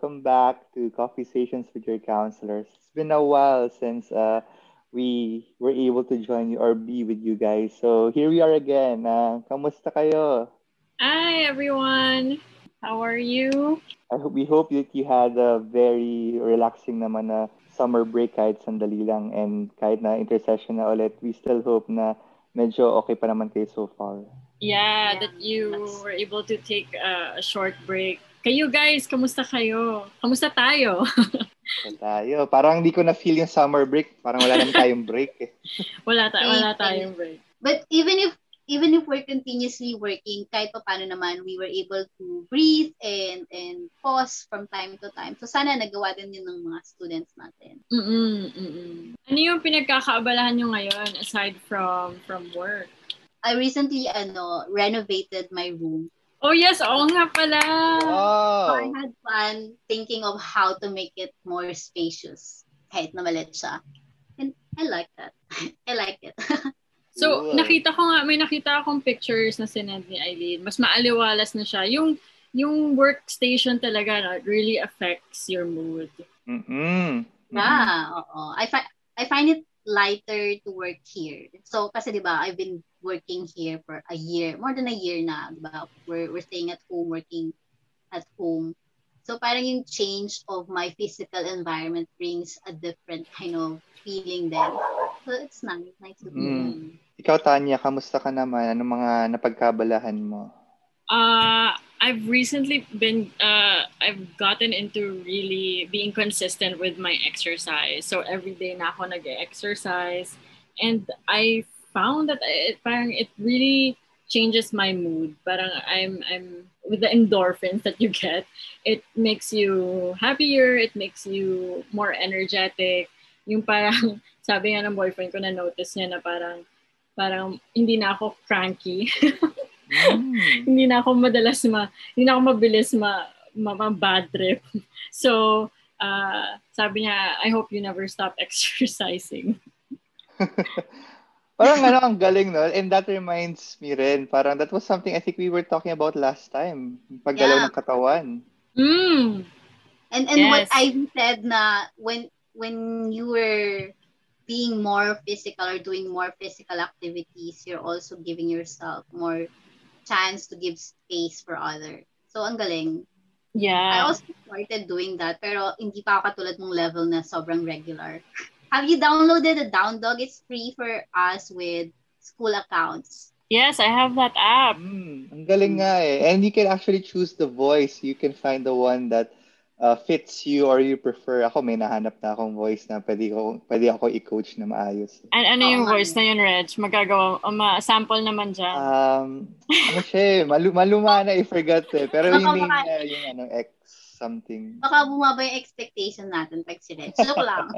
Welcome back to Coffee Stations with your counselors. It's been a while since uh, we were able to join you or be with you guys. So here we are again. Uh, kamusta kayo? Hi, everyone. How are you? I hope, we hope that you had a very relaxing naman na summer break kahit sandali lang and kahit na intersession na ulit, we still hope na medyo okay pa naman kayo so far. Yeah, yeah that you were able to take a, a short break kayo guys, kamusta kayo? Kamusta tayo? tayo. Parang hindi ko na-feel yung summer break. Parang wala naman tayong break eh. wala, ta- wala tayong break. But even if even if we're continuously working, kahit pa paano naman, we were able to breathe and and pause from time to time. So sana nagawa din yun ng mga students natin. Mm-mm, mm-mm. Ano yung pinagkakaabalahan nyo ngayon aside from from work? I recently ano renovated my room. Oh yes, oo nga pala. Wow. I had fun thinking of how to make it more spacious kahit na maliit siya. And I like that. I like it. so, nakita ko nga, may nakita akong pictures na sinend ni Eileen. Mas maaliwalas na siya. Yung yung workstation talaga no, really affects your mood. Mm-hmm. Yeah, oo. I, fi- I find it lighter to work here. So, kasi di ba, I've been working here for a year, more than a year na, di ba? We're, we're staying at home, working at home. So parang yung change of my physical environment brings a different kind of feeling then. So it's nice, nice to be mm. Ikaw, Tanya, kamusta ka naman? Ano mga napagkabalahan mo? Uh, I've recently been, uh, I've gotten into really being consistent with my exercise. So every day na ako nag-exercise. And I found that it parang it really changes my mood. Parang I'm I'm with the endorphins that you get, it makes you happier, it makes you more energetic. Yung parang sabi nga ng boyfriend ko na notice niya na parang parang hindi na ako cranky. mm. hindi na ako madalas ma hindi na ako mabilis ma, ma, ma bad trip. So, uh, sabi niya, I hope you never stop exercising. Parang ano, ang galing, no? And that reminds me rin, parang that was something I think we were talking about last time. Paggalaw yeah. ng katawan. Mm. And and yes. what I said na when when you were being more physical or doing more physical activities, you're also giving yourself more chance to give space for other. So ang galing. Yeah. I also started doing that pero hindi pa ako katulad ng level na sobrang regular. Have you downloaded the Down Dog? It's free for us with school accounts. Yes, I have that app. Mm, ang galing nga eh. And you can actually choose the voice. You can find the one that uh, fits you or you prefer. Ako may nahanap na akong voice na pwede, ko, pwede ako i-coach na maayos. And ano yung oh, voice na yun, Reg? Magagawa, o ma-sample naman dyan. Um, ano siya eh, malu- maluma na, I forgot eh. Pero yung name niya, yung ano, X something. Baka bumaba yung expectation natin pag si Reg. Joke lang.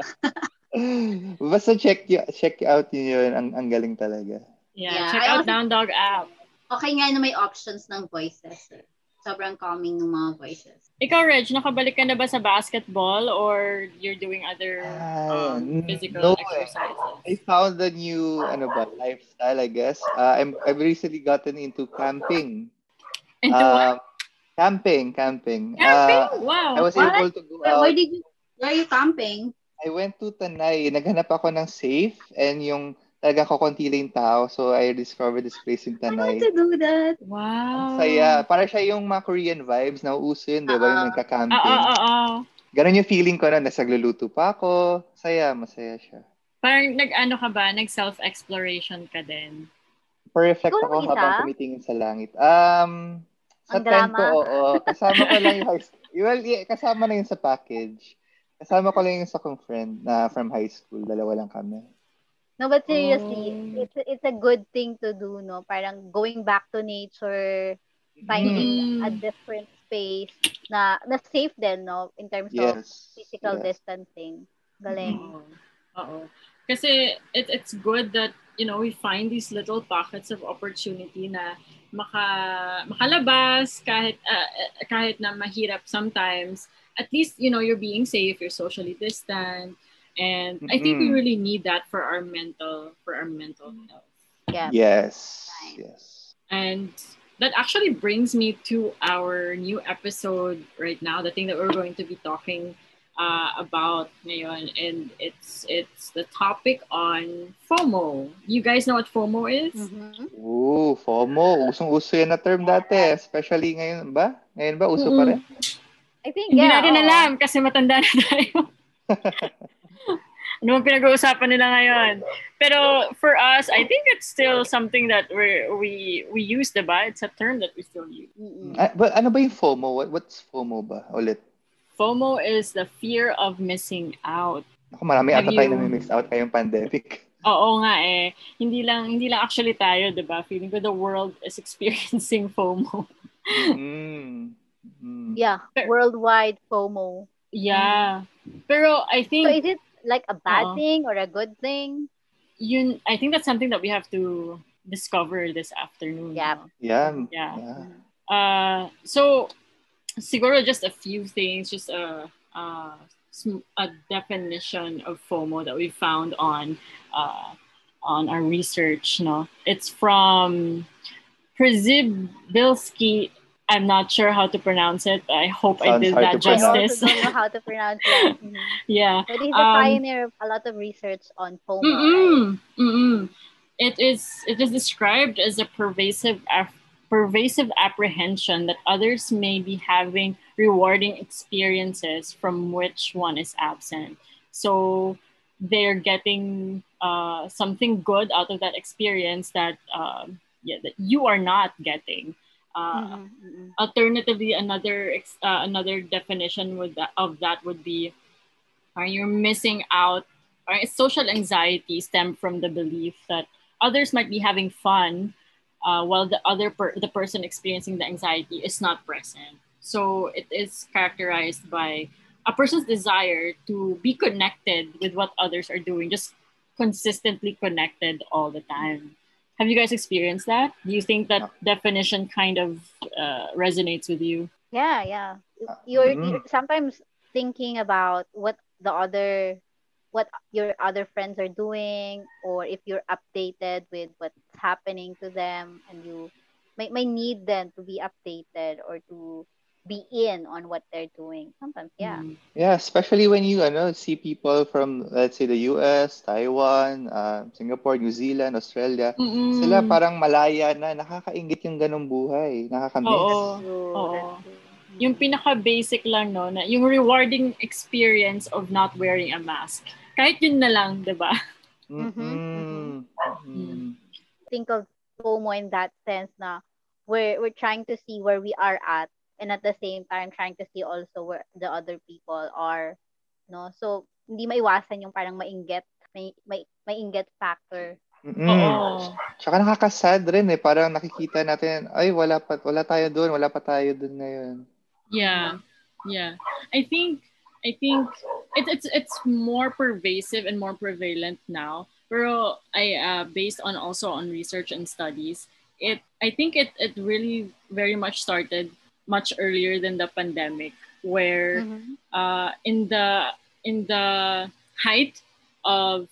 Basta check check out niyo yun. Ang, ang galing talaga. Yeah, yeah check I out also, Down Dog app. Okay nga na may options ng voices. Sobrang calming ng mga voices. Ikaw, Reg, nakabalik ka na ba sa basketball or you're doing other uh, um, physical no, exercises? I found a new ano ba, lifestyle, I guess. Uh, I'm, I've recently gotten into camping. Into uh, what? Camping, camping. Camping? Uh, wow. I was what? able to go out. Where did you, where are you camping? I went to Tanay. Naghanap ako ng safe and yung talagang kukunti tao. So, I discovered this place in Tanay. I want to do that. Wow. Saya. Para siya yung mga Korean vibes na uuso yun, di ba? Yung nagka-camping. Oo, oo, oo. Ganon yung feeling ko na nasagluluto pa ako. Saya, masaya siya. Parang nag-ano ka ba? Nag-self-exploration ka din? Perfect ako habang tumitingin sa langit. Um, sa tent ko, oo. Kasama ko lang yung high school. Well, yeah, kasama na yun sa package. Kasama ko lang yung sa kong friend na from high school. Dalawa lang kami. No, but seriously, oh. it's it's a good thing to do, no? Parang going back to nature, finding mm. a different space na na safe din, no? In terms yes. of physical yes. distancing. Galing. Oo. Kasi it, it's good that, you know, we find these little pockets of opportunity na maka makalabas kahit uh, kahit na mahirap sometimes at least you know you're being safe you're socially distant and mm-hmm. i think we really need that for our mental for our mental health yeah yes yes and that actually brings me to our new episode right now, the thing that we're going to be talking uh, about ngayon, and it's it's the topic on FOMO. You guys know what FOMO is? Mm-hmm. Ooh, FOMO. Usong-uso yan na term dati, especially ngayon ba? Ngayon ba uso mm-hmm. pa rin? I think, Hindi yeah. natin oh. alam kasi matanda na tayo. ano ang pinag-uusapan nila ngayon? Pero for us, I think it's still something that we we we use, diba? It's a term that we still use. Mm-hmm. Uh, but ano ba yung FOMO? What, what's FOMO ba? Ulit. FOMO is the fear of missing out. Ako, marami ata tayo na miss out kayong pandemic. Oo nga eh. Hindi lang hindi lang actually tayo, 'di ba? Feeling ko the world is experiencing FOMO. mm. Mm. Yeah, worldwide FOMO. Yeah. Pero I think So is it like a bad uh, thing or a good thing? You, I think that's something that we have to discover this afternoon. Yeah. Yeah. Yeah. yeah. Uh so siguro just a few things just a uh, a definition of FOMO that we found on uh, on our research. No, it's from Przybylski I'm not sure how to pronounce it. but I hope Sounds I did that justice. I also don't know how to pronounce it. Mm-hmm. yeah. But he's a um, pioneer of a lot of research on FOMO. Mm-mm, right? mm-mm. It is it is described as a pervasive pervasive apprehension that others may be having rewarding experiences from which one is absent. So they're getting uh, something good out of that experience that uh, yeah, that you are not getting. Uh, mm-hmm, mm-hmm. Alternatively, another uh, another definition would that, of that would be, are you missing out? Or social anxiety stem from the belief that others might be having fun, uh, while the other per- the person experiencing the anxiety is not present. So it is characterized by a person's desire to be connected with what others are doing, just consistently connected all the time. Have you guys experienced that? Do you think that definition kind of uh, resonates with you? Yeah, yeah. You're, mm-hmm. you're sometimes thinking about what the other what your other friends are doing or if you're updated with what's happening to them and you may, may need them to be updated or to be in on what they're doing. Sometimes, yeah. Mm. Yeah, especially when you know, see people from, let's say, the US, Taiwan, uh, Singapore, New Zealand, Australia. Mm-mm. Sila parang malaya na, nakakaingit yung ganong buhay. Nakakamiss. Oo. Oo. Yung pinaka-basic lang, no, na yung rewarding experience of not wearing a mask. Kahit yun na lang, di ba? Mm-hmm. Mm-hmm. Think of FOMO in that sense na we're, we're trying to see where we are at and at the same time trying to see also where the other people are no so hindi maiwasan yung parang mainggit may may mainggit factor Mm. Oo. Tsaka nakaka-sad rin eh. Parang nakikita natin, ay wala pa wala tayo doon, wala pa tayo doon ngayon. Yeah. Yeah. I think I think it, it's it's more pervasive and more prevalent now. Pero I uh, based on also on research and studies, it I think it it really very much started much earlier than the pandemic where mm-hmm. uh, in the in the height of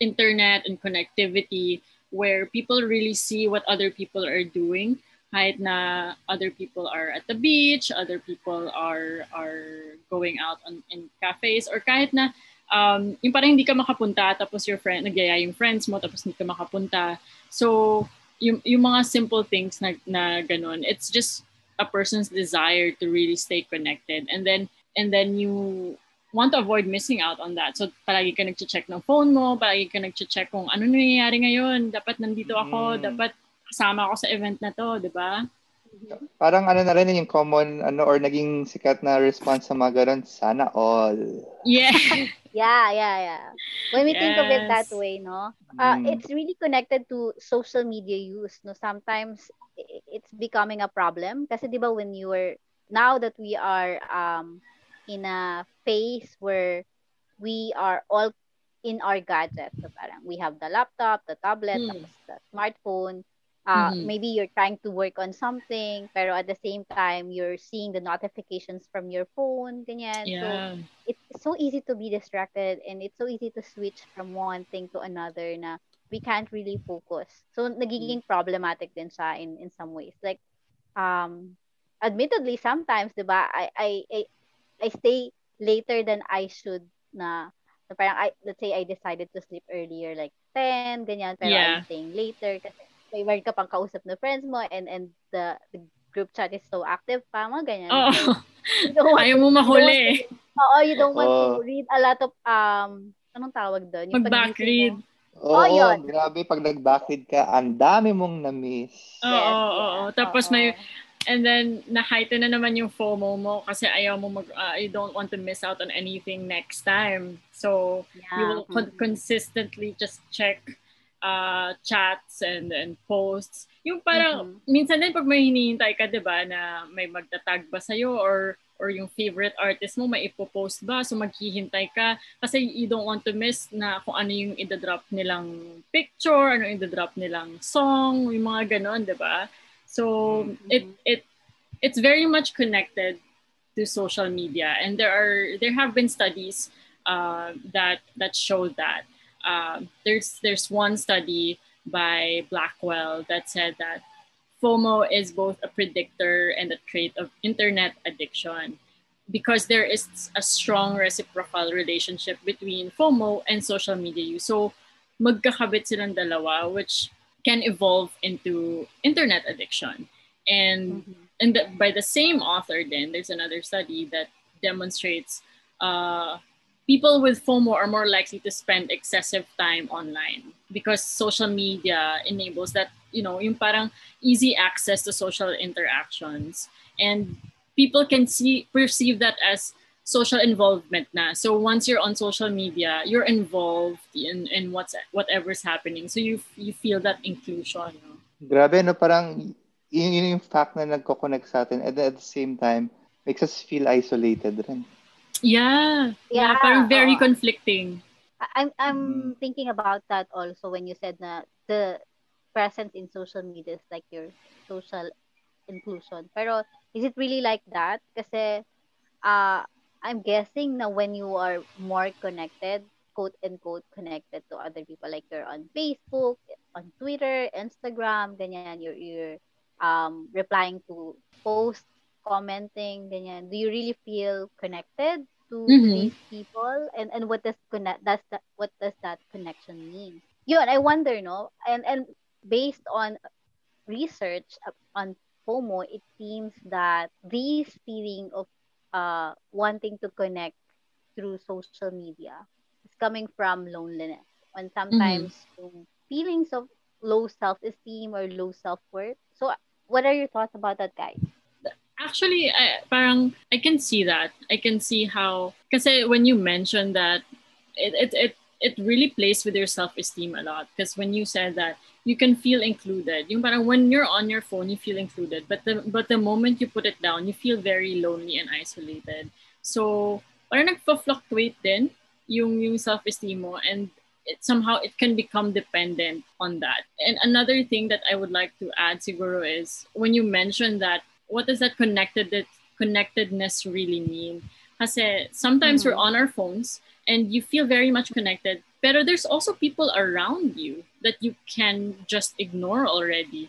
internet and connectivity where people really see what other people are doing kahit na other people are at the beach other people are are going out on, in cafes or kahit na um, yung parang hindi ka makapunta tapos your friend nagyaya yung friends mo tapos hindi ka makapunta so yung, yung mga simple things na, na ganun it's just a person's desire to really stay connected and then and then you want to avoid missing out on that. So palagi ka nagche-check ng phone mo, palagi ka nagche-check kung ano nangyayari ngayon, dapat nandito ako, mm. dapat kasama ako sa event na to, 'di ba? Parang ano na rin yung common ano or naging sikat na response sa mga ganun, sana all. Yeah. yeah, yeah, yeah. When we yes. think of it that way, no? Uh, mm. it's really connected to social media use, no? Sometimes it's becoming a problem kasi 'di ba when you were now that we are um in a phase where we are all in our gadgets so parang we have the laptop the tablet mm. the smartphone uh, mm-hmm. maybe you're trying to work on something pero at the same time you're seeing the notifications from your phone ganyan yeah. so it's so easy to be distracted and it's so easy to switch from one thing to another na we can't really focus. So nagiging problematic din siya in in some ways. Like um admittedly sometimes 'di ba I, I I I stay later than I should na so parang I let's say I decided to sleep earlier like 10 ganyan pero yeah. I'm staying later kasi may meron ka pang kausap na friends mo and and the, the group chat is so active pa mga ganyan. Oh. So, Ayaw mo mahuli. Oo, you don't want oh. to read a lot of um anong tawag doon? Yung Mag-backread. Oo, oh, yun. grabe pag nag-backread ka, ang dami mong na-miss. Oo, yes, oo, oo. Tapos may And then, na-heighten na naman yung FOMO mo kasi ayaw mo mag, uh, you don't want to miss out on anything next time. So, yeah. you will con- consistently just check uh, chats and, and posts. Yung parang, mm-hmm. minsan din pag may hinihintay ka, di ba, na may magtatag ba sa'yo or or yung favorite artist mo, may ipopost ba? So maghihintay ka kasi you don't want to miss na kung ano yung idadrop nilang picture, ano yung idadrop nilang song, yung mga ganon, di ba? So mm-hmm. it it it's very much connected to social media, and there are there have been studies uh, that that show that. Uh, there's there's one study by Blackwell that said that FOMO is both a predictor and a trait of internet addiction because there is a strong reciprocal relationship between FOMO and social media use. So magkakabit silang dalawa which can evolve into internet addiction. And mm-hmm. and the, by the same author, then there's another study that demonstrates uh, people with FOMO are more likely to spend excessive time online because social media enables that, you know, yung parang easy access to social interactions. And people can see perceive that as social involvement na. So once you're on social media, you're involved in in what's whatever's happening. So you you feel that inclusion. No? Grabe no parang yun, yun yung fact na nagko-connect sa atin and at the same time makes us feel isolated rin. Yeah. Yeah, yeah parang very uh, conflicting. I'm I'm mm. thinking about that also when you said that the presence in social media is like your social inclusion. Pero is it really like that? Kasi uh, I'm guessing na when you are more connected, quote unquote connected to other people, like you're on Facebook, on Twitter, Instagram, ganyan, you're, you're um, replying to posts, commenting, ganyan. Do you really feel connected to mm-hmm. these people? And and what does connect? Does that what does that connection mean? Yun, I wonder, no. And and based on research on FOMO, it seems that this feeling of uh, wanting to connect through social media is coming from loneliness. And sometimes mm-hmm. feelings of low self-esteem or low self-worth. So, what are your thoughts about that, guys? Actually, I, parang I can see that. I can see how, because when you mentioned that, it, it, it, it really plays with your self-esteem a lot. Because when you said that you can feel included. Yung parang when you're on your phone, you feel included. But the but the moment you put it down, you feel very lonely and isolated. So parang nagpa-fluctuate din yung yung self-esteem mo and it, somehow it can become dependent on that. And another thing that I would like to add siguro is when you mentioned that what does that connected connectedness really mean? Kasi sometimes mm-hmm. we're on our phones and you feel very much connected Pero there's also people around you that you can just ignore already.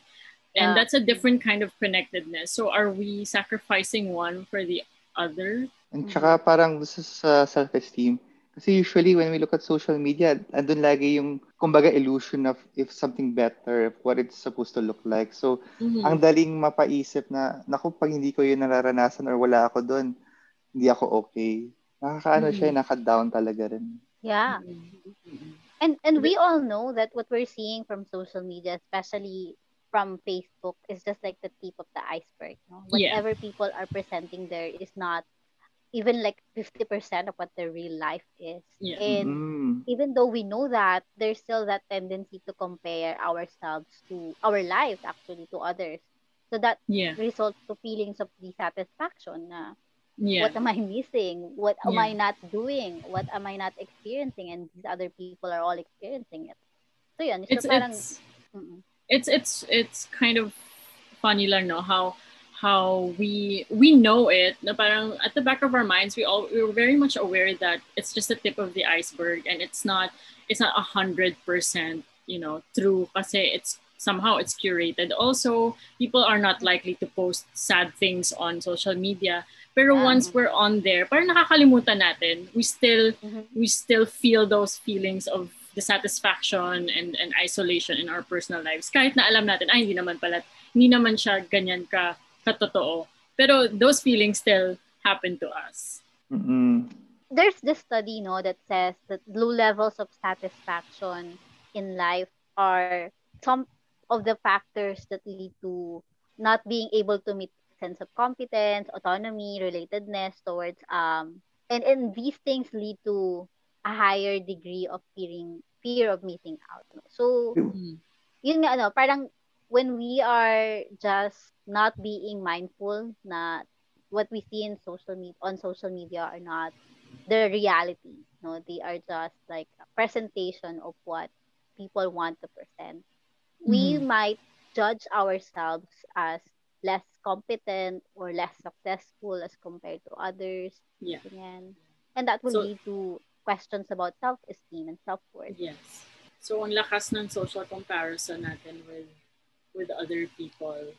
And yeah. that's a different kind of connectedness. So are we sacrificing one for the other? And tsaka parang sa self-esteem. Kasi usually when we look at social media, andun lagi yung, kumbaga, illusion of if something better, of what it's supposed to look like. So, mm-hmm. ang daling mapaisip na, naku, pag hindi ko yun nararanasan or wala ako doon, hindi ako okay. Nakakaano mm-hmm. siya, naka-down talaga rin. Yeah. Mm-hmm. And and we all know that what we're seeing from social media, especially from Facebook, is just like the tip of the iceberg. No? Whatever yeah. people are presenting there is not even like 50% of what their real life is. Yeah. And mm. even though we know that, there's still that tendency to compare ourselves to our lives actually to others. So that yeah. results to feelings of dissatisfaction na yeah. what am i missing what am yeah. i not doing what am i not experiencing and these other people are all experiencing it so yeah so it's, parang, it's, it's it's it's kind of funny lang no how how we we know it na parang at the back of our minds we all we're very much aware that it's just the tip of the iceberg and it's not it's not a hundred percent you know true kasi it's somehow it's curated. Also, people are not likely to post sad things on social media. Pero yeah. once we're on there, parang nakakalimutan natin. We still mm-hmm. we still feel those feelings of dissatisfaction and and isolation in our personal lives. Kahit na alam natin, ay hindi naman pala, hindi naman siya ganyan ka katotoo. Pero those feelings still happen to us. Mm-hmm. There's this study, no, that says that low levels of satisfaction in life are some of the factors that lead to not being able to meet sense of competence, autonomy, relatedness towards um and and these things lead to a higher degree of fearing fear of missing out. So mm-hmm. yun nga ano, parang when we are just not being mindful na what we see in social media on social media are not the reality. No, they are just like a presentation of what people want to present we mm-hmm. might judge ourselves as less competent or less successful as compared to others. Yeah. And that will so, lead to questions about self-esteem and self-worth. Yes. So, ang lakas ng social comparison natin with with other people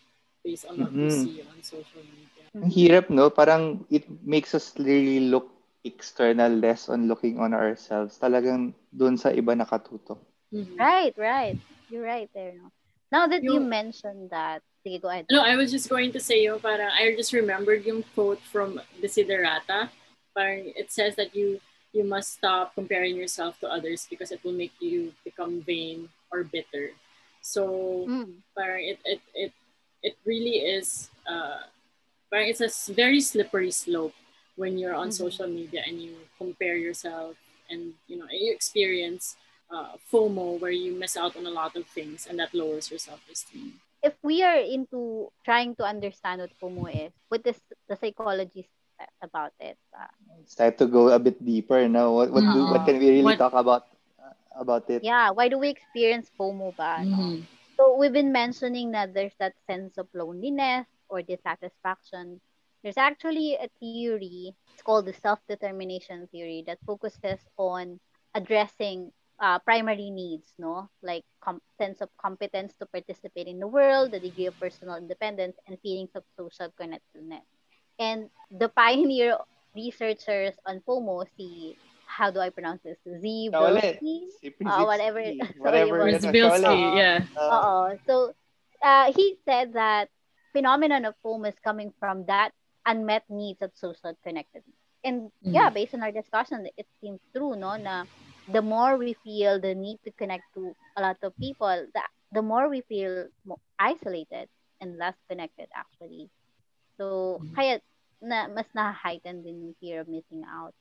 based on what mm-hmm. we see on social media. Ang hirap, no? Parang it makes us really look external less on looking on ourselves. Talagang dun sa iba nakatuto. Mm-hmm. Right, right. You're right there, no? Now that you, you mentioned that, sige, go ahead. No, I was just going to say yung parang, I just remembered yung quote from Desiderata. Parang it says that you you must stop comparing yourself to others because it will make you become vain or bitter. So, mm. parang it, it, it, it really is, uh, it's a very slippery slope when you're on mm-hmm. social media and you compare yourself and, you know, you experience uh, FOMO where you miss out on a lot of things and that lowers your self-esteem. If we are into trying to understand what FOMO is, what is the psychology about it? Uh, it's time to go a bit deeper now. What what, do, what can we really what, talk about uh, about it? Yeah, why do we experience FOMO ba? Mm-hmm. So we've been mentioning that there's that sense of loneliness or dissatisfaction. There's actually a theory, it's called the self-determination theory that focuses on addressing uh, primary needs, no? Like com- sense of competence to participate in the world, the degree of personal independence, and feelings of social connectedness. And the pioneer researchers on FOMO, si, how do I pronounce this? Z Bilski? Uh, whatever. whatever. Bilski, yeah. Uh, so uh, he said that phenomenon of FOMO is coming from that unmet needs of social connectedness. And mm-hmm. yeah, based on our discussion, it seems true, no, na the more we feel the need to connect to a lot of people, the, the more we feel more isolated and less connected actually. So, mm-hmm. kaya na, mas na-heighten din yung fear of missing out.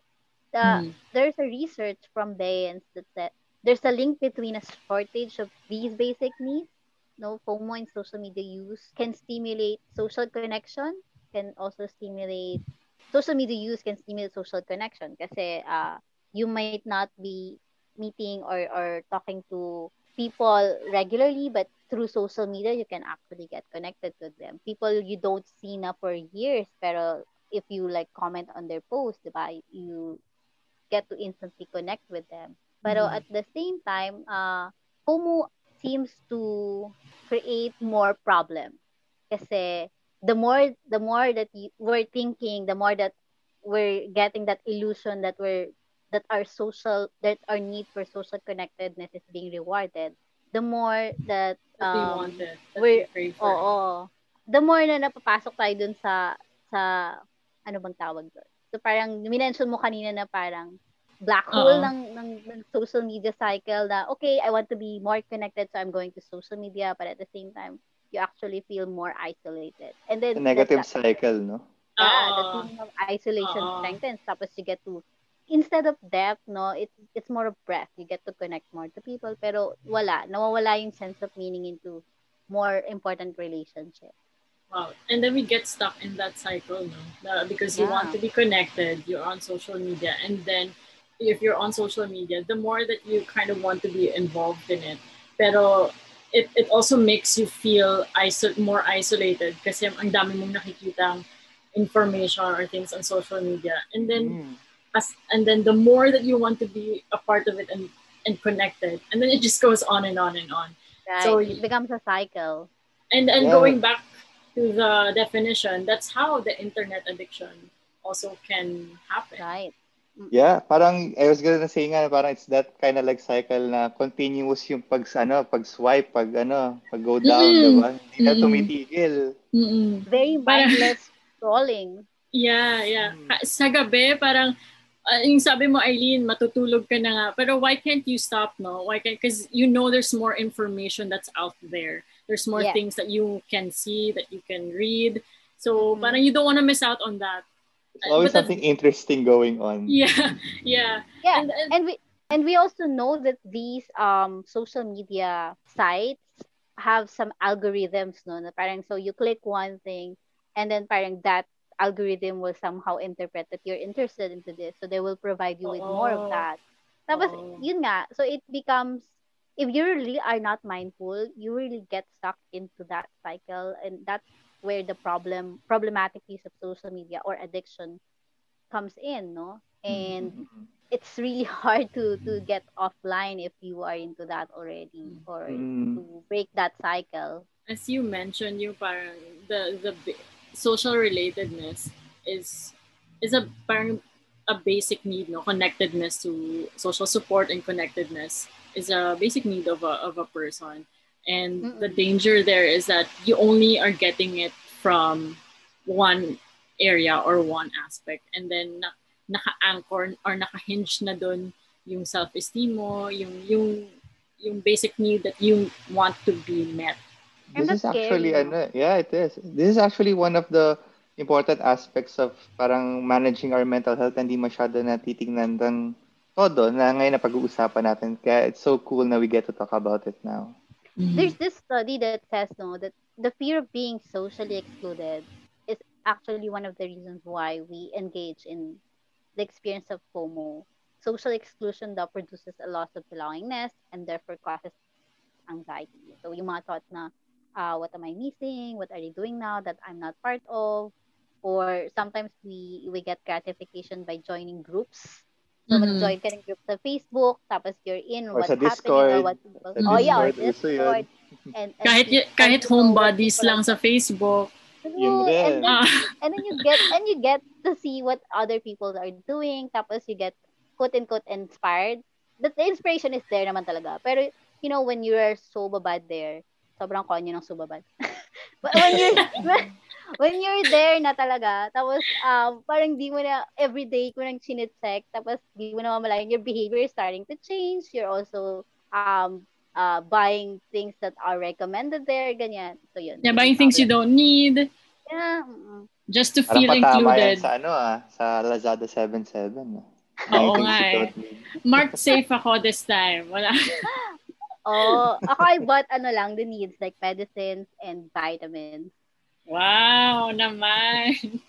The, mm-hmm. There's a research from Baynes that said there's a link between a shortage of these basic needs, no FOMO and social media use can stimulate social connection, can also stimulate social media use can stimulate social connection kasi uh, you might not be meeting or, or talking to people regularly, but through social media, you can actually get connected to them. People you don't see na for years, pero if you like comment on their post, diba, you get to instantly connect with them. But mm-hmm. at the same time, uh, FOMO seems to create more problem. Kasi the more the more that you, we're thinking, the more that we're getting that illusion that we're that our social that our need for social connectedness is being rewarded the more that um, we're oo oh, the more na napapasok tayo dun sa sa ano bang tawag doon so parang minention mo kanina na parang black hole ng, ng ng social media cycle na okay I want to be more connected so I'm going to social media but at the same time you actually feel more isolated and then the negative cycle no yeah uh, the feeling of isolation uh, strengthens tapos you get to instead of depth, no, it, it's more of breadth. You get to connect more to people. Pero wala. Nawawala yung sense of meaning into more important relationship. Wow. And then we get stuck in that cycle, no? because you yeah. want to be connected, you're on social media. And then if you're on social media, the more that you kind of want to be involved in it. Pero it, it also makes you feel iso- more isolated kasi ang dami mong nakikitang information or things on social media. And then mm as and then the more that you want to be a part of it and and connected and then it just goes on and on and on Right. So it becomes a cycle. And and yeah. going back to the definition, that's how the internet addiction also can happen. Right. Yeah, parang I was gonna say nga parang it's that kind of like cycle na continuous yung pag ano, pag swipe, pag ano, pag go down, mm-hmm. 'di ba? Hindi na tumitigil. Mm-hmm. Very mindless scrolling. Yeah, yeah. Mm. Sa gabi parang uh, yung sabi mo Eileen, matutulog ka na nga. Pero why can't you stop, no? Why can't cuz you know there's more information that's out there. There's more yeah. things that you can see, that you can read. So, mm-hmm. parang you don't want to miss out on that. There's always but something interesting going on. Yeah, yeah. Yeah, and, and, and we and we also know that these um social media sites have some algorithms, no? Na parang so you click one thing and then parang that algorithm will somehow interpret that you're interested into this. So they will provide you with oh. more of oh. that. Tapos, oh. yun nga. So it becomes, if you really are not mindful, you really get stuck into that cycle. And that's where the problem problematic use of social media or addiction comes in no and mm-hmm. it's really hard to to get offline if you are into that already or mm. to break that cycle as you mentioned you parang the the social relatedness is is a parang a basic need no connectedness to social support and connectedness is a basic need of a of a person and mm the danger there is that you only are getting it from one area or one aspect. And then na, naka-anchor or naka-hinge na doon yung self-esteem mo, yung, yung, yung basic need that you want to be met. This is actually, ano, yeah, it is. This is actually one of the important aspects of parang managing our mental health and hindi masyado natitingnan ng todo na ngayon na pag-uusapan natin. Kaya it's so cool na we get to talk about it now. Mm-hmm. There's this study that says no that the fear of being socially excluded is actually one of the reasons why we engage in the experience of FOMO. Social exclusion that produces a loss of belongingness and therefore causes anxiety. So yung mga thoughts na, uh, what am I missing? What are they doing now that I'm not part of? Or sometimes we we get gratification by joining groups So, mm-hmm. mag-join ka ng group sa Facebook, tapos you're in or what's happening Discord. or what people... oh, yeah, or Discord. And, and, kahit, y- kahit homebodies lang sa Facebook. Yung and, then, ah. and then you get and you get to see what other people are doing tapos you get quote unquote inspired the, the inspiration is there naman talaga pero you know when you are so babad there sobrang konyo ng subabad but when you're when you're there na talaga, tapos um, parang di mo na everyday ko nang chinecheck, tapos di mo na mamalayan, your behavior is starting to change. You're also um, uh, buying things that are recommended there, ganyan. So yun. Yeah, buying things you don't need. Yeah. Mm-mm. Just to feel included. sa ano ah, sa Lazada 77. Oo nga eh. Mark safe ako this time. Wala. oh, ako I bought ano lang, the needs like medicines and vitamins. Wow, naman.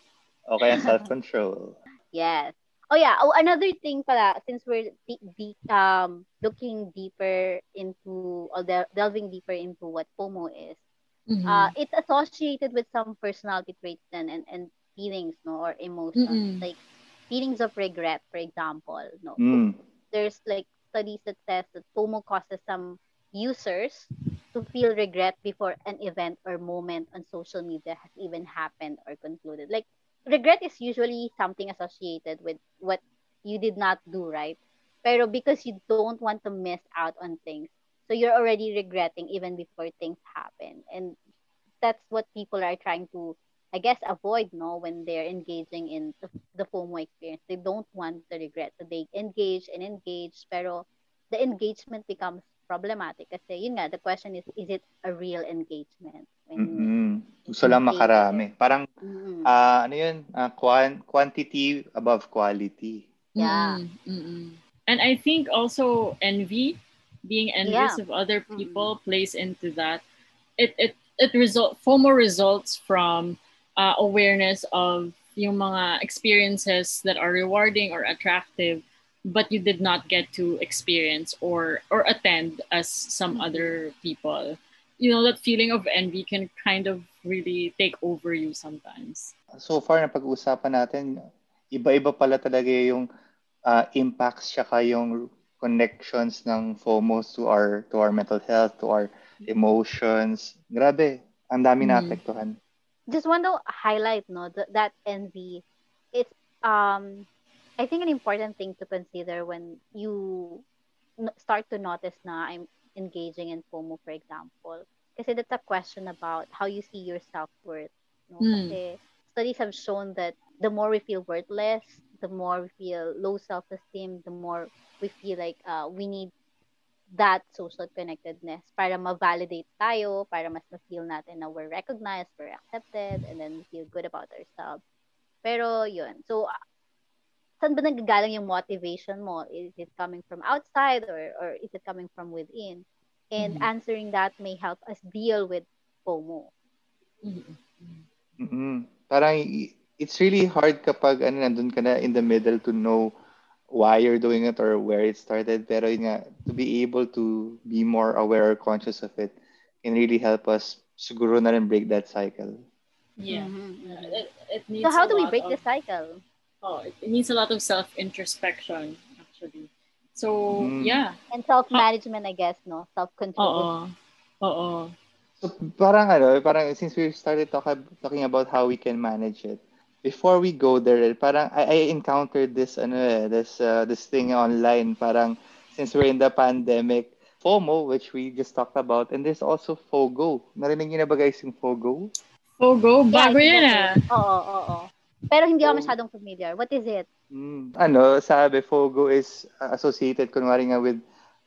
Okay, self-control. yes. Oh yeah, oh another thing pala since we're de- de- um looking deeper into or del- delving deeper into what FOMO is. Mm-hmm. Uh it's associated with some personality traits and and, and feelings no or emotions mm-hmm. like feelings of regret for example no. Mm. There's like studies that says that FOMO causes some users to feel regret before an event or moment on social media has even happened or concluded. Like regret is usually something associated with what you did not do, right? Pero because you don't want to miss out on things, so you're already regretting even before things happen. And that's what people are trying to, I guess, avoid, no, when they're engaging in the, the FOMO experience. They don't want the regret. So they engage and engage, pero the engagement becomes problematic kasi yun nga the question is is it a real engagement when mm-hmm. gusto lang makarami parang mm-hmm. uh, ano yun uh, quan- quantity above quality yeah mm-hmm. and i think also envy being envious yeah. of other people mm-hmm. plays into that it it it result FOMO results from uh, awareness of yung mga experiences that are rewarding or attractive but you did not get to experience or or attend as some mm-hmm. other people you know that feeling of envy can kind of really take over you sometimes so far na pag-uusapan natin iba-iba pala talaga yung uh, impacts siya yung connections ng FOMO to our to our mental health to our emotions. Grabe, ang dami mm. naapektuhan. Just want to highlight no that, that envy. It's um I think an important thing to consider when you start to notice na I'm engaging in FOMO, for example. Kasi that's a question about how you see your self-worth. No? Mm. Kasi studies have shown that the more we feel worthless, the more we feel low self-esteem, the more we feel like uh, we need that social connectedness para ma-validate tayo, para mas ma-feel natin na we're recognized, we're accepted, and then we feel good about ourselves. Pero yun. So, saan ba nagagaling yung motivation mo? Is it coming from outside or, or is it coming from within? And mm-hmm. answering that may help us deal with FOMO. Mm-hmm. Mm-hmm. Parang it's really hard kapag ano, nandun ka na in the middle to know why you're doing it or where it started. Pero yun nga, to be able to be more aware or conscious of it can really help us siguro na rin break that cycle. Yeah. Mm-hmm. It, it needs so how do we break of, the cycle? Oh, it, it needs a lot of self-introspection, actually. So, mm. yeah. And self-management, I guess, no? Self-control. Oo. Oo. So, parang ano, parang since we started talk, talking about how we can manage it, before we go there, parang I, I encountered this ano eh, this uh, this thing online parang since we're in the pandemic, FOMO which we just talked about and there's also FOGO. Narinig niyo na ba guys yung FOGO? FOGO, bago yeah, yan ah. Oo, oo, oo. Pero hindi ako masyadong familiar. What is it? Mm, ano, sabi FOGO is associated kunwari nga with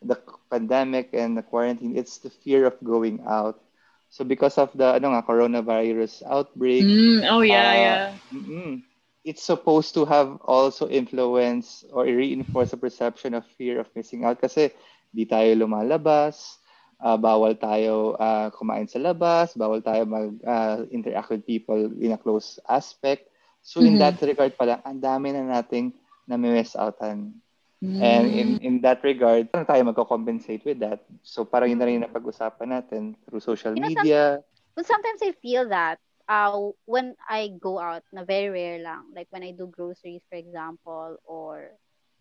the pandemic and the quarantine. It's the fear of going out. So because of the ano nga coronavirus outbreak, mm, oh yeah, uh, yeah. Mm-mm, it's supposed to have also influence or reinforce a perception of fear of missing out kasi di tayo lumalabas, uh, bawal tayo uh, kumain sa labas, bawal tayo mag uh, interact with people in a close aspect. So mm-hmm. in that regard pa lang, ang dami na nating na-miss outan Mm. And in in that regard, paano tayo magko-compensate with that? So parang yun na rin napag-usapan natin through social you know, media. But sometimes I feel that uh, when I go out, na very rare lang, like when I do groceries, for example, or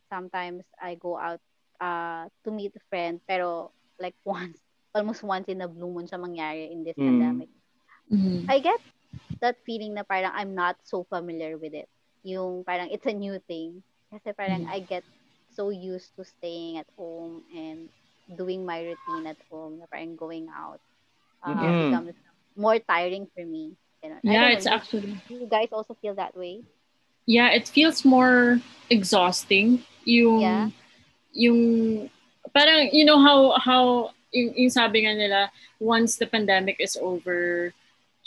sometimes I go out uh, to meet a friend, pero like once, almost once in a blue moon siya mangyari in this mm. pandemic. Mm-hmm. I get that feeling na parang I'm not so familiar with it. Yung parang it's a new thing. Kasi parang mm. I get so used to staying at home and doing my routine at home, na parang going out, uh, mm-hmm. becomes more tiring for me. You know? Yeah, it's know, actually. Do you guys also feel that way? Yeah, it feels more exhausting. Yung, yeah. yung, parang, you know how, how, yung, yung sabi nga nila, once the pandemic is over,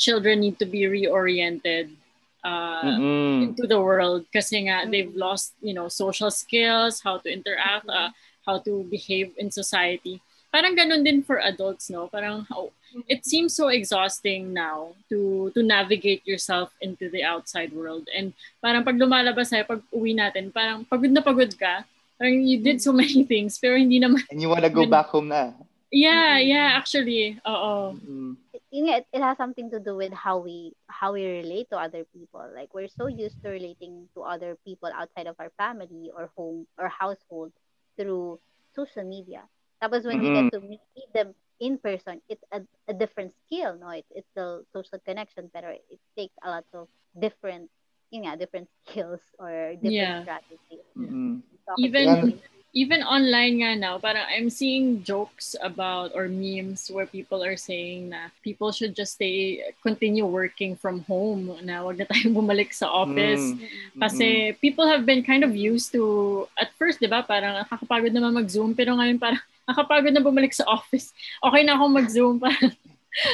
children need to be reoriented uh, mm-hmm. into the world. Kasi nga mm-hmm. they've lost you know social skills how to interact uh, how to behave in society. Parang ganun din for adults no? Parang how, it seems so exhausting now to to navigate yourself into the outside world. And parang pag lumalabas tayo pag uwi natin parang pagod na pagod ka. Parang you did so many things pero hindi naman and you wanna go back home na. Yeah yeah actually oo. Mm-hmm it, it has something to do with how we how we relate to other people like we're so used to relating to other people outside of our family or home or household through social media tapos when mm-hmm. we get to meet, meet them in person it's a, a different skill no it, it's the social connection but it takes a lot of different you know different skills or different yeah. strategies mm-hmm. even even online nga now, parang I'm seeing jokes about or memes where people are saying na people should just stay, continue working from home na wag na tayong bumalik sa office. Mm. Kasi mm. people have been kind of used to, at first, di ba, parang nakakapagod naman mag-Zoom, pero ngayon parang nakakapagod na bumalik sa office. Okay na akong mag-Zoom. Parang,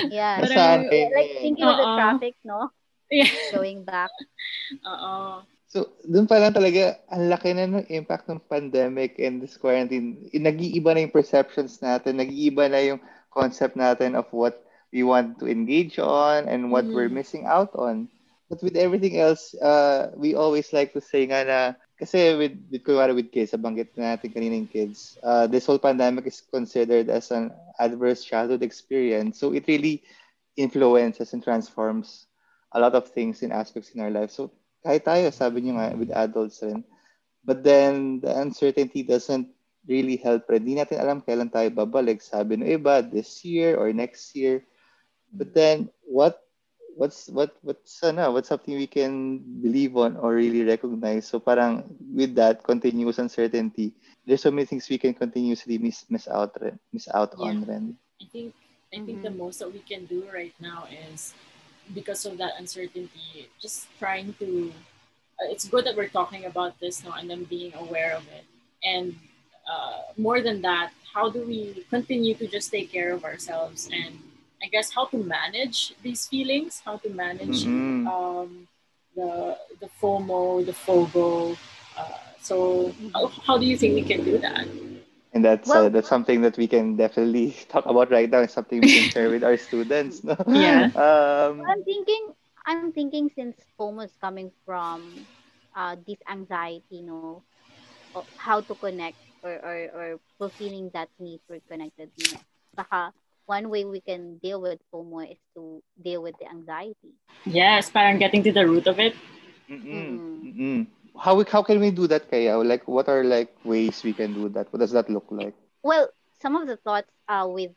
yeah. Parang, like thinking uh-oh. of the traffic, no? Yeah. Going back. Oo. So, doon pa lang talaga, ang laki na ng impact ng pandemic and this quarantine. Nag-iiba na yung perceptions natin, nag-iiba na yung concept natin of what we want to engage on and what mm. we're missing out on. But with everything else, uh, we always like to say nga na, kasi with, with, kunwari with kids, banggit natin kanina yung kids, uh, this whole pandemic is considered as an adverse childhood experience. So it really influences and transforms a lot of things in aspects in our life. So kahit tayo, sabi niyo nga, with adults rin. But then, the uncertainty doesn't really help. Pero hindi natin alam kailan tayo babalik. Sabi ng iba, this year or next year. But then, what what's what what's ano, what's something we can believe on or really recognize so parang with that continuous uncertainty there's so many things we can continuously miss miss out miss out yeah. on rin. I think I think mm-hmm. the most that we can do right now is because of that uncertainty just trying to uh, it's good that we're talking about this now and then being aware of it and uh, more than that how do we continue to just take care of ourselves and I guess how to manage these feelings, how to manage mm-hmm. um, the the FOMO, the FOGO. Uh, so how, how do you think we can do that? And that's uh, well, uh, that's something that we can definitely talk about right now. It's something we can share with our students. No? Yeah. Um, I'm thinking. I'm thinking since FOMO is coming from uh, this anxiety, you know, how to connect or, or, or fulfilling that need for connectedness. Saka, one way we can deal with FOMO is to deal with the anxiety. Yes, parang getting to the root of it. Mm-mm. Mm-mm. How we, how can we do that, Kaya? Like, what are like ways we can do that? What does that look like? Well, some of the thoughts uh, with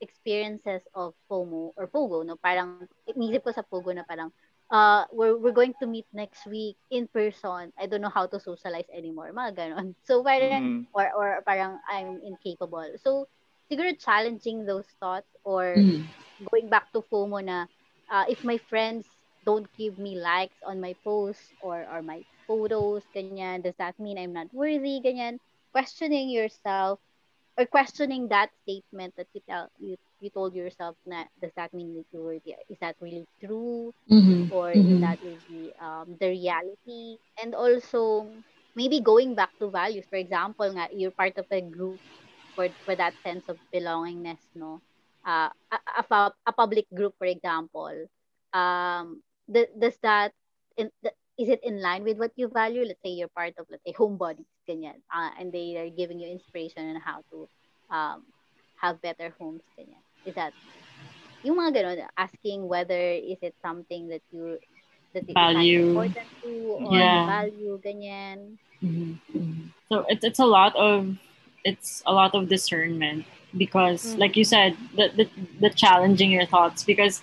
experiences of FOMO or FOGO, no? Parang, inisip ko sa FOGO na parang, uh, we're, we're going to meet next week in person. I don't know how to socialize anymore. Mga ganon. So, parang, mm. or, or parang I'm incapable. So, siguro challenging those thoughts or mm. going back to FOMO na uh, if my friends don't give me likes on my posts or or my photos, ganyan, does that mean I'm not worthy, ganyan? Questioning yourself or questioning that statement that you tell you you told yourself na does that mean that you're worthy? Is that really true? Mm-hmm. Or mm-hmm. is that really um, the reality? And also maybe going back to values. For example, nga, you're part of a group for for that sense of belongingness no uh, a, a, a public group for example um the, does that in, the, is it in line with what you value let's say you're part of let's say homebodies ganyan uh, and they are giving you inspiration on how to um have better homes ganyan is that yung mga ganun, asking whether is it something that you that value important to or yeah. value ganyan mm-hmm. mm-hmm. so it's it's a lot of it's a lot of discernment because mm-hmm. like you said the, the, the challenging your thoughts because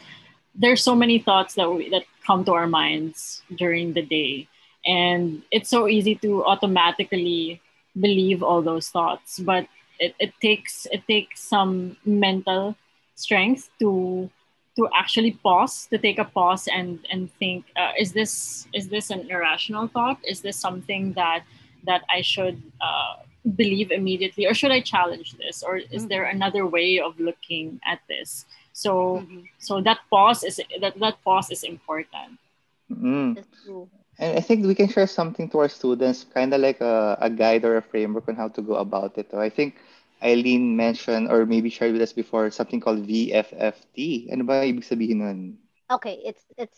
there's so many thoughts that we, that come to our minds during the day. And it's so easy to automatically believe all those thoughts but it, it takes it takes some mental strength to to actually pause to take a pause and and think uh, is this is this an irrational thought? Is this something that that i should uh, believe immediately or should i challenge this? Or is mm-hmm. there another way of looking at this so mm-hmm. so that pause is that that pause is important mm. and i think we can share something to our students kind of like a, a guide or a framework on how to go about it So i think Eileen mentioned or maybe shared with us before something called VFFT. Ano ba ibig sabihin nun? Okay, it's it's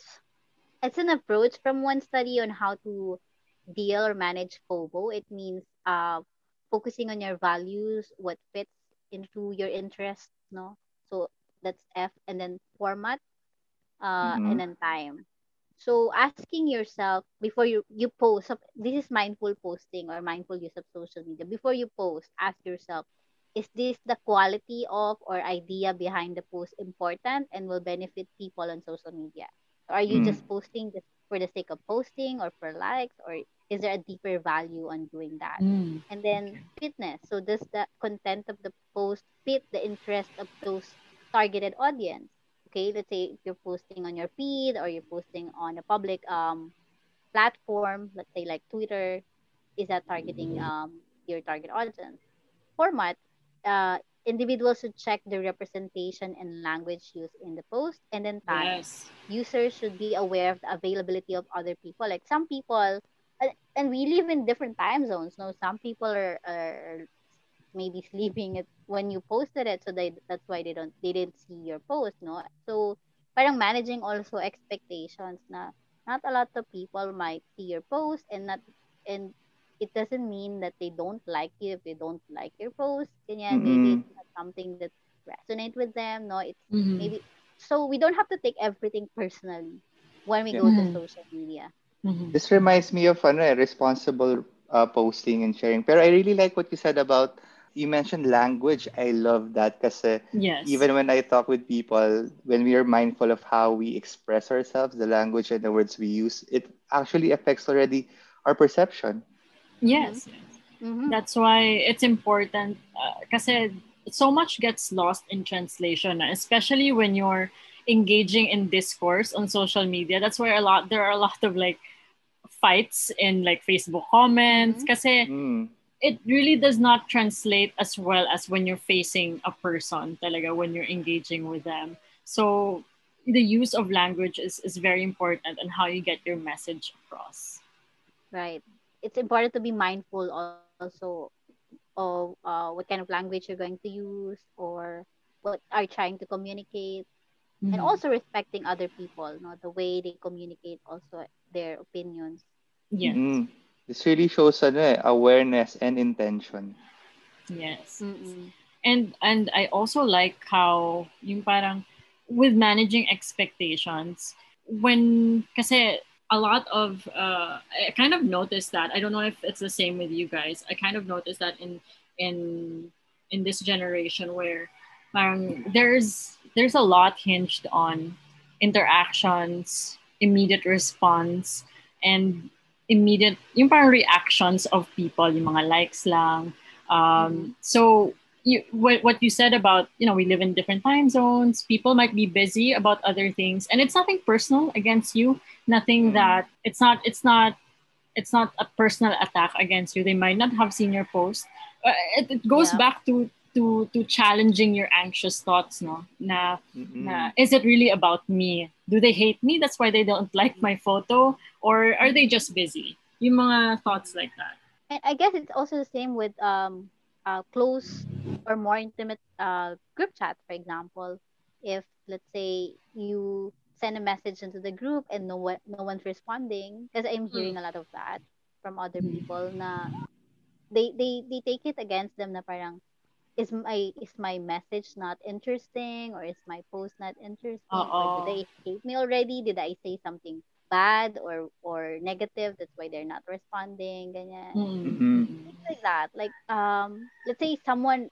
it's an approach from one study on how to deal or manage FOMO. It means uh, focusing on your values, what fits into your interests, no? So that's F and then format uh, mm-hmm. and then time. So asking yourself before you, you post, this is mindful posting or mindful use of social media. Before you post, ask yourself, is this the quality of or idea behind the post important and will benefit people on social media? Or are you mm. just posting just for the sake of posting or for likes or is there a deeper value on doing that mm. and then fitness so does the content of the post fit the interest of those targeted audience okay let's say if you're posting on your feed or you're posting on a public um platform let's say like twitter is that targeting um your target audience format uh individuals should check the representation and language used in the post and then time. Yes. Users should be aware of the availability of other people. Like some people, and we live in different time zones. No, some people are, are maybe sleeping it when you posted it, so they that's why they don't they didn't see your post. No, so parang managing also expectations. Na not a lot of people might see your post and not and it doesn't mean that they don't like you if they don't like your post. Ganyan, mm-hmm. maybe it's not something that resonate with them. No, it's mm-hmm. maybe so we don't have to take everything personally when we yeah. go to social media. Mm-hmm. This reminds me of ano, eh, responsible uh, posting and sharing. But I really like what you said about you mentioned language. I love that because yes. even when I talk with people, when we are mindful of how we express ourselves, the language and the words we use, it actually affects already our perception. Yes. Mm-hmm. That's why it's important because uh, so much gets lost in translation, especially when you're engaging in discourse on social media. That's where a lot there are a lot of like fights in like Facebook comments because mm-hmm. It really does not translate as well as when you're facing a person talaga when you're engaging with them. So the use of language is, is very important and how you get your message across. Right. It's important to be mindful also of uh, what kind of language you're going to use or what are trying to communicate mm-hmm. and also respecting other people no the way they communicate also their opinions yes mm-hmm. This really shows ano, eh, awareness and intention yes mm-hmm. and and i also like how yung parang with managing expectations when kasi a lot of uh, I kind of noticed that. I don't know if it's the same with you guys. I kind of noticed that in in in this generation where um, there's there's a lot hinged on interactions, immediate response, and immediate yung parang reactions of people, yung mga likes lang. Um, mm-hmm. So you, what, what you said about you know we live in different time zones people might be busy about other things and it's nothing personal against you nothing mm. that it's not it's not it's not a personal attack against you they might not have seen your post uh, it, it goes yeah. back to to to challenging your anxious thoughts no? Na, mm-hmm. na is it really about me? Do they hate me? That's why they don't like my photo? Or are they just busy? Yung mga thoughts like that. And i guess it's also the same with um uh, close or more intimate uh, group chat, for example, if let's say you send a message into the group and no one no one's responding, because I'm hearing a lot of that from other mm. people na they they they take it against them na parang is my is my message not interesting or is my post not interesting? Uh-oh. or do they hate me already? Did i say something bad or or negative? That's why they're not responding ganyan. Mm-hmm. like that. Like um let's say someone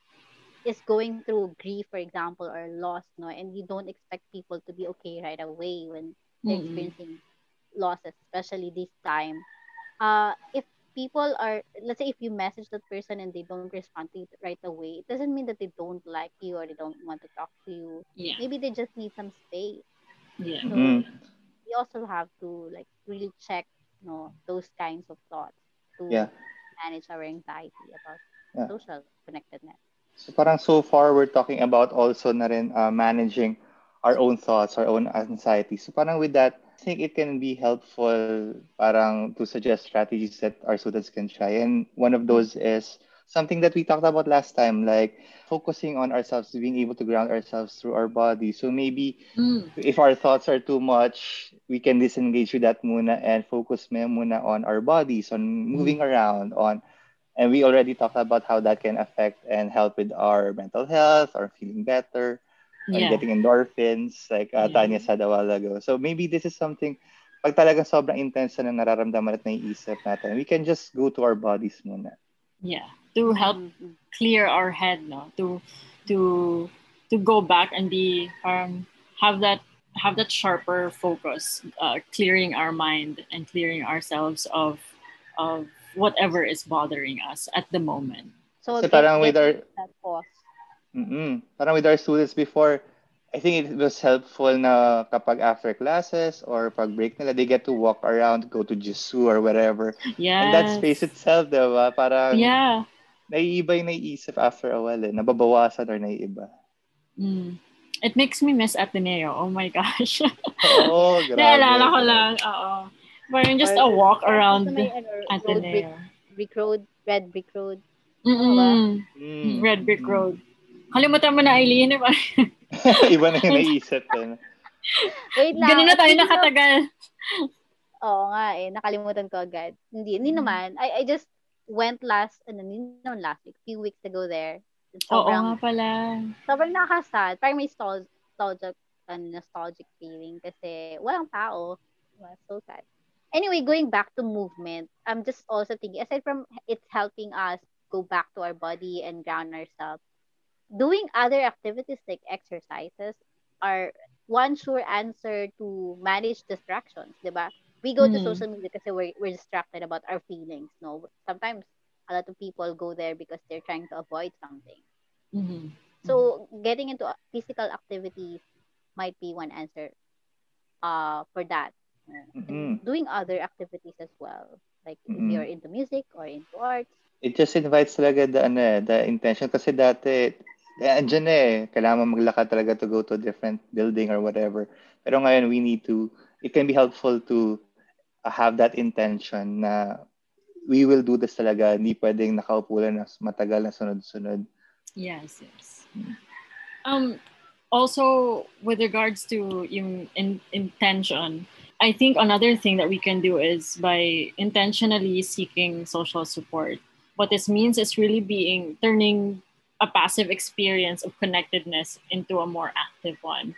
is going through grief for example or loss no and you don't expect people to be okay right away when they're mm-hmm. experiencing losses especially this time. Uh if people are let's say if you message that person and they don't respond to you right away it doesn't mean that they don't like you or they don't want to talk to you yeah. maybe they just need some space yeah so, mm-hmm we also have to like really check you know those kinds of thoughts to yeah. manage our anxiety about yeah. social connectedness. So parang so far we're talking about also na rin, uh, managing our own thoughts, our own anxiety. So parang with that, I think it can be helpful parang to suggest strategies that our students can try. And one of those is something that we talked about last time, like focusing on ourselves, being able to ground ourselves through our body. So maybe mm. if our thoughts are too much, we can disengage with that muna and focus muna on our bodies, on moving mm. around, on and we already talked about how that can affect and help with our mental health or feeling better yeah. getting endorphins like uh, yeah. Tanya said a while ago. So maybe this is something pag talagang sobrang intense na nararamdaman at naiisip natin, we can just go to our bodies muna. Yeah to help mm-hmm. clear our head no to to to go back and be um have that have that sharper focus uh, clearing our mind and clearing ourselves of of whatever is bothering us at the moment so Kasi parang with our mm parang with our students before I think it was helpful na kapag after classes or pag break nila, they get to walk around, go to Jisu or wherever. Yeah. And that space itself, diba? Parang, yeah naiiba yung naiisip after a while eh. Nababawasan or naiiba. Mm. It makes me miss Ateneo. Oh my gosh. Oo, oh, grabe. Naalala ko lang. Oo. Parang just a walk around may, ano, Ateneo. Road, brick, road, red brick road. Mm-mm. Mm. Red brick road. Kalimutan mo na, Eileen. Diba? Iba na yung naisip. Eh. Wait lang. Ganun na tayo nakatagal. Oo nga eh. Nakalimutan ko agad. Hindi, hindi mm. naman. I, I just went last, ano, no, last week, few weeks ago there. Sobrang, Oo nga pala. Sobrang nakasad. Parang may nostalgic, uh, nostalgic feeling kasi walang tao. Well, so sad. anyway, going back to movement, I'm just also thinking, aside from it's helping us go back to our body and ground ourselves, doing other activities like exercises are one sure answer to manage distractions, diba? We go mm. to mm-hmm. social media because we're, we're distracted about our feelings, no? Sometimes a lot of people go there because they're trying to avoid something. Mm-hmm. So getting into physical activities might be one answer uh, for that. Mm-hmm. Doing other activities as well. Like mm-hmm. if you're into music or into arts. It just invites talaga the, ano, eh, the intention. Kasi dati, eh, andyan eh, kailangan maglakad talaga to go to a different building or whatever. Pero ngayon, we need to, it can be helpful to uh, have that intention na we will do this talaga. Hindi pwedeng nakaupo lang na matagal na sunod-sunod. Yes, yes. Um, also, with regards to yung in, intention, I think another thing that we can do is by intentionally seeking social support. What this means is really being turning a passive experience of connectedness into a more active one.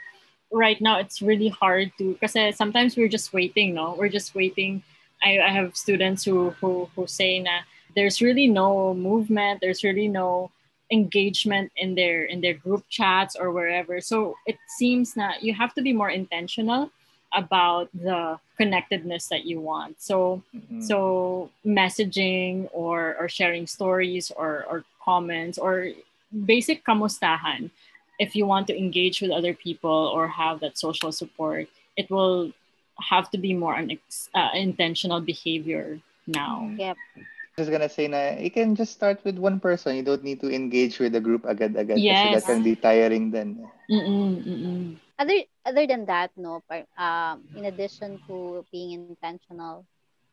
Right now, it's really hard to because sometimes we're just waiting. No, we're just waiting. I, I have students who who who say na there's really no movement. There's really no engagement in their in their group chats or wherever. So it seems that you have to be more intentional about the connectedness that you want. So mm-hmm. so messaging or or sharing stories or or comments or basic kamustahan. If you want to engage with other people or have that social support, it will have to be more an uh, intentional behavior now. Yep just gonna say na you can just start with one person. You don't need to engage with the group agad-agad yes. kasi that can be tiring then. Mm-mm, mm-mm. Other other than that, no, um, in addition to being intentional,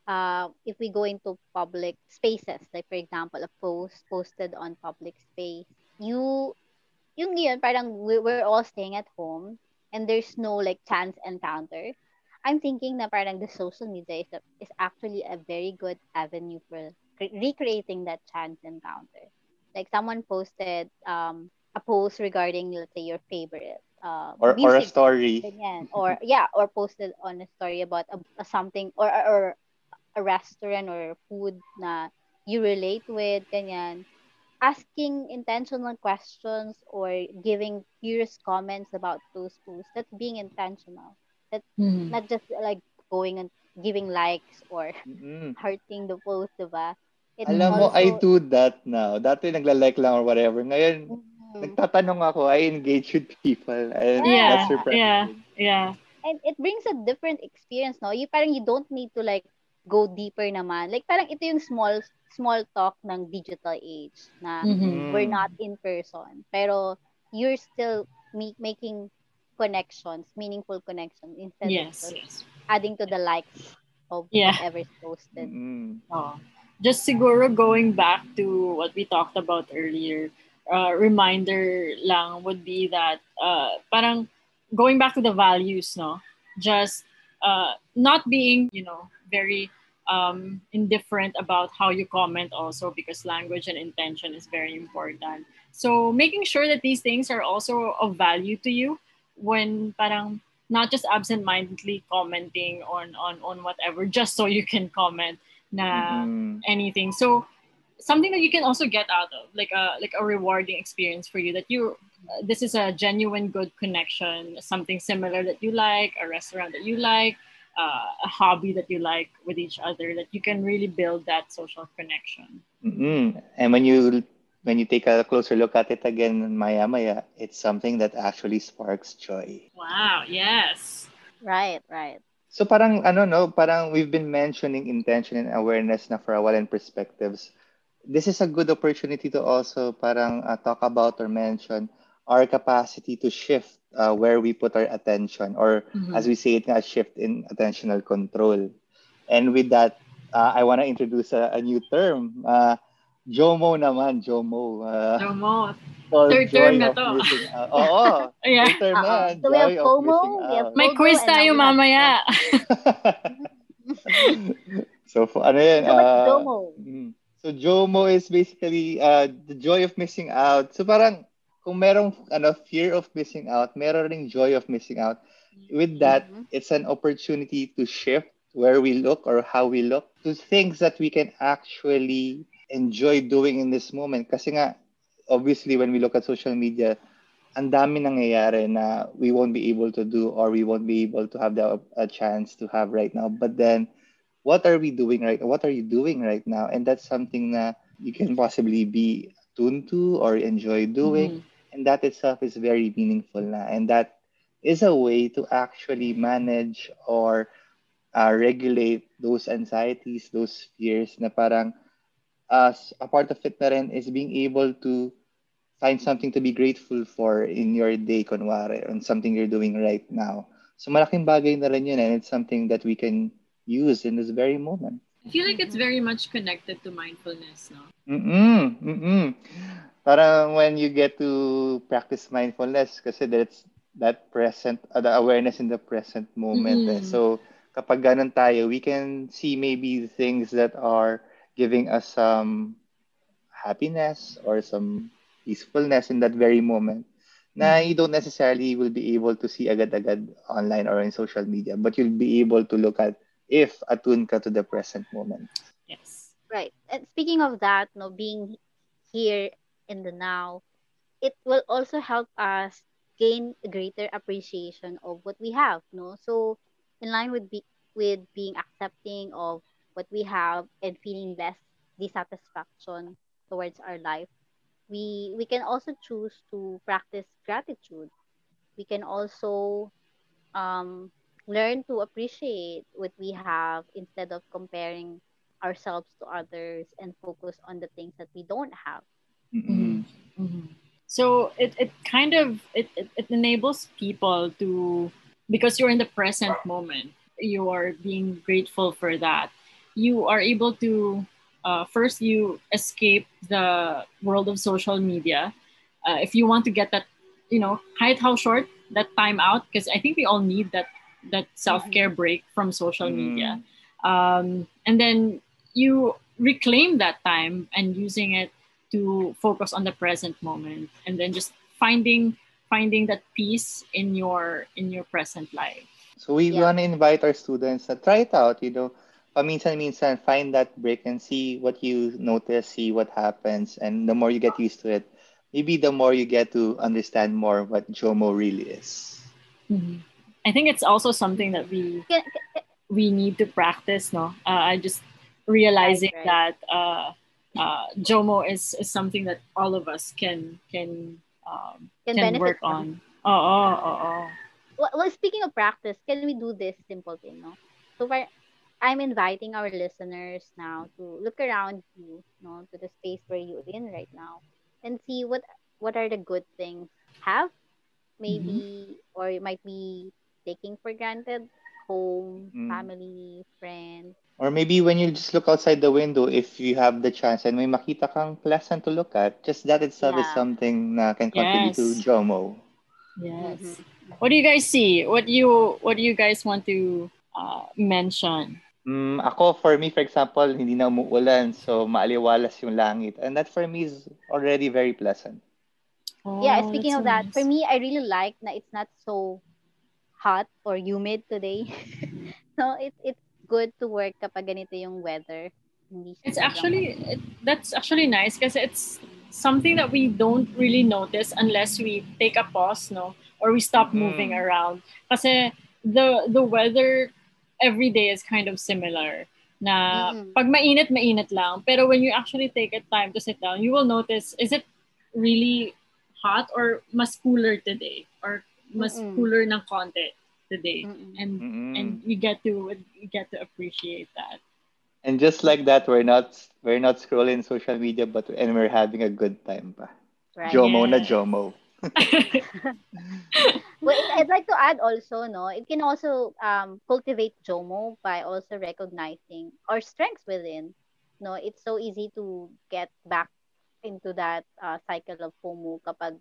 uh, if we go into public spaces, like for example, a post posted on public space, you, yung yun, parang we're all staying at home and there's no like chance encounter. I'm thinking na parang the social media is, a, is actually a very good avenue for recreating that chance encounter. Like someone posted um, a post regarding, let's say, your favorite. Uh, or, or a story. Ganyan. Or, yeah, or posted on a story about a, a something or, or a restaurant or food na you relate with, ganyan. Asking intentional questions or giving curious comments about those posts, that's being intentional. That's mm-hmm. not just like going and giving likes or mm-hmm. hearting the post, diba? It Alam also, mo, I do that now. Dati nagla-like lang or whatever. Ngayon, mm-hmm. nagtatanong ako, I engage with people. And yeah, that's surprising. Yeah, yeah. And it brings a different experience, no? You parang you don't need to like go deeper naman. Like parang ito yung small small talk ng digital age na mm-hmm. we're not in person. Pero you're still make, making connections, meaningful connections instead yes, of yes. adding to the likes of yeah. whatever's posted. Mm-hmm. Oh just siguro going back to what we talked about earlier, uh, reminder lang would be that uh, parang going back to the values, no? Just uh, not being, you know, very um, indifferent about how you comment also because language and intention is very important. So making sure that these things are also of value to you when parang not just absent-mindedly commenting on, on, on whatever just so you can comment na mm-hmm. anything. So something that you can also get out of, like a like a rewarding experience for you that you uh, this is a genuine good connection, something similar that you like, a restaurant that you like, uh, a hobby that you like with each other that you can really build that social connection. Mm-hmm. And when you when you take a closer look at it again, maya maya, it's something that actually sparks joy. Wow! Yes. Right. Right. So parang ano no, parang we've been mentioning intention and awareness na for a while and perspectives. This is a good opportunity to also parang uh, talk about or mention our capacity to shift uh, where we put our attention or mm-hmm. as we say it a shift in attentional control. And with that, uh, I want to introduce a, a new term. Uh, Jomo naman, Jomo. Uh, Jomo. Third term na to. Uh, oo. yeah. Third term na. So we have FOMO. We have May quiz tayo mamaya. so, ano yan? So, uh, Jomo? Mm. So, Jomo is basically uh, the joy of missing out. So, parang kung merong ano, fear of missing out, meron ring joy of missing out. With that, mm-hmm. it's an opportunity to shift where we look or how we look to things that we can actually enjoy doing in this moment. Kasi nga, obviously, when we look at social media, ang dami nangyayari na we won't be able to do or we won't be able to have the, a chance to have right now. But then, what are we doing right What are you doing right now? And that's something that you can possibly be tuned to or enjoy doing. Mm-hmm. And that itself is very meaningful na. And that is a way to actually manage or uh, regulate those anxieties, those fears na parang as uh, a part of it na rin is being able to find something to be grateful for in your day, kunwari, on something you're doing right now. So malaking bagay na rin yun and it's something that we can use in this very moment. I feel like it's very much connected to mindfulness, no? Mm-mm, mm-mm. Parang when you get to practice mindfulness kasi that's that present, uh, the awareness in the present moment. Mm-hmm. Eh. So kapag ganun tayo, we can see maybe things that are giving us some happiness or some peacefulness in that very moment na mm-hmm. you don't necessarily will be able to see agad-agad online or in social media, but you'll be able to look at if attuned ka to the present moment. Yes. Right. And speaking of that, no, being here in the now, it will also help us gain a greater appreciation of what we have, no? So in line with be, with being accepting of what we have and feeling less dissatisfaction towards our life, we we can also choose to practice gratitude. We can also um, learn to appreciate what we have instead of comparing ourselves to others and focus on the things that we don't have. Mm-hmm. Mm-hmm. So it, it kind of it, it, it enables people to because you're in the present moment, you are being grateful for that. You are able to uh, first you escape the world of social media. Uh, if you want to get that, you know, height how short that time out, because I think we all need that that self-care mm-hmm. break from social mm. media um, and then you reclaim that time and using it to focus on the present moment and then just finding finding that peace in your in your present life so we yeah. want to invite our students to try it out you know paminsan-minsan find that break and see what you notice see what happens and the more you get used to it maybe the more you get to understand more what jomo really is mm-hmm. I think it's also something that we we need to practice. No, uh, I just realizing right, right. that uh, uh, Jomo is, is something that all of us can can um, can, can work from. on. Oh, oh, oh, oh. Well, well, speaking of practice, can we do this simple thing? No, so far, I'm inviting our listeners now to look around you, no, to the space where you're in right now, and see what what are the good things have maybe mm-hmm. or it might be taking for granted home, mm. family, friends. Or maybe when you just look outside the window, if you have the chance and may makita kang pleasant to look at, just that itself yeah. is something that can contribute yes. to JOMO. Yes. Mm-hmm. What do you guys see? What do you What do you guys want to uh, mention? Mm, ako, for me, for example, hindi na umuulan, so maaliwalas yung langit. And that for me is already very pleasant. Oh, yeah, speaking of that, for me, I really like na it's not so hot or humid today. so it, it's good to work kapag ganito yung weather. It's actually it, that's actually nice because it's something that we don't really notice unless we take a pause, no, or we stop mm. moving around. Kasi the the weather every day is kind of similar. Na mm-hmm. pag mainit, mainit lang. Pero when you actually take a time to sit down, you will notice is it really hot or mas cooler today or mas Mm-mm. cooler ng konti today Mm-mm. and Mm-mm. and we get to you get to appreciate that and just like that we're not we're not scrolling social media but and we're having a good time pa right. jomo yes. na jomo well, I'd like to add also, no, it can also um, cultivate JOMO by also recognizing our strengths within. No, it's so easy to get back into that uh, cycle of FOMO kapag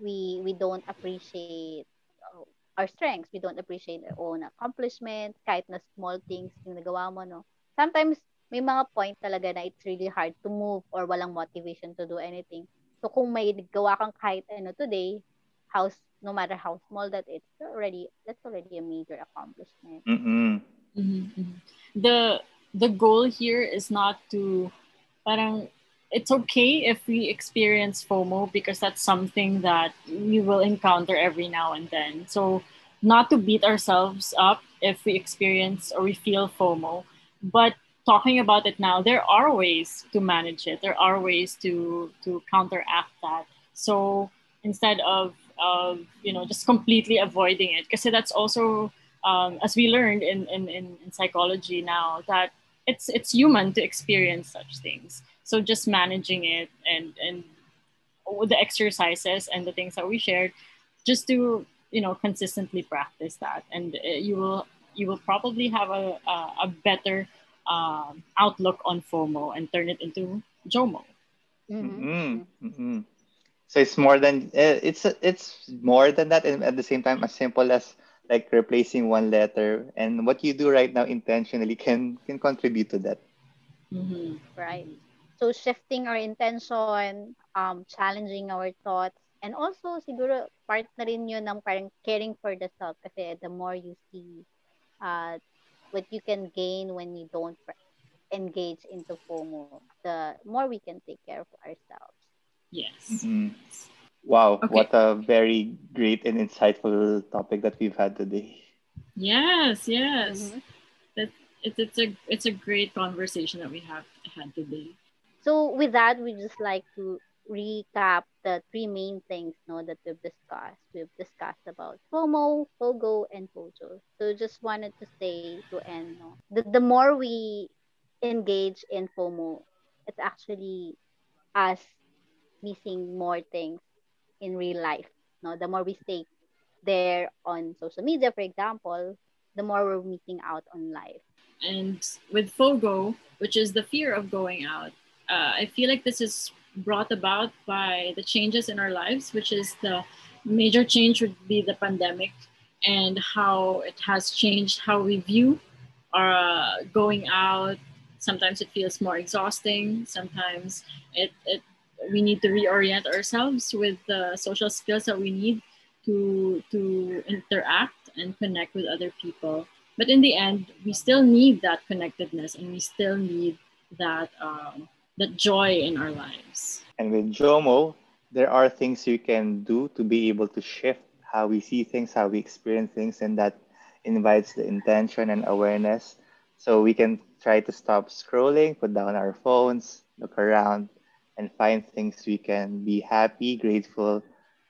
we we don't appreciate uh, our strengths. We don't appreciate our own accomplishments, kahit na small things yung nagawa mo, no? Sometimes, may mga point talaga na it's really hard to move or walang motivation to do anything. So, kung may gawa kang kahit ano today, how, no matter how small that it's already, that's already a major accomplishment. Mm-mm. Mm-hmm. The the goal here is not to parang it's okay if we experience FOMO because that's something that we will encounter every now and then. So not to beat ourselves up if we experience or we feel FOMO, but talking about it now, there are ways to manage it. There are ways to to counteract that. So instead of of you know just completely avoiding it, because that's also um, as we learned in, in, in, psychology now that it's it's human to experience such things. So just managing it and and the exercises and the things that we shared, just to you know consistently practice that, and uh, you will you will probably have a a, a better um, outlook on FOMO and turn it into JOMO. Mm-hmm. Mm-hmm. mm-hmm. So it's more than eh, it's it's more than that, and at the same time, as simple as like replacing one letter, and what you do right now intentionally can can contribute to that. Mm-hmm. Right. So shifting our intention, um, challenging our thoughts, and also siguro part na rin yun ng parang caring for the self kasi the more you see uh, what you can gain when you don't engage into FOMO, the more we can take care of ourselves. Yes. Mm-hmm. Wow, okay. what a very great and insightful topic that we've had today. Yes, yes. Mm-hmm. That it, it's a it's a great conversation that we have had today. So with that, we just like to recap the three main things no that we've discussed. We've discussed about FOMO, FOGO, and FOJO. So just wanted to say to end no, the, the more we engage in FOMO, it's actually us missing more things in real life. No, the more we stay there on social media, for example, the more we're missing out on life. And with FOGO, which is the fear of going out, uh, I feel like this is brought about by the changes in our lives, which is the major change would be the pandemic and how it has changed how we view our uh, going out. Sometimes it feels more exhausting. Sometimes it, it we need to reorient ourselves with the social skills that we need to to interact and connect with other people. But in the end, we still need that connectedness, and we still need that um, that joy in our lives. And with Jomo, there are things you can do to be able to shift how we see things, how we experience things, and that invites the intention and awareness. So we can try to stop scrolling, put down our phones, look around, and find things we can be happy, grateful,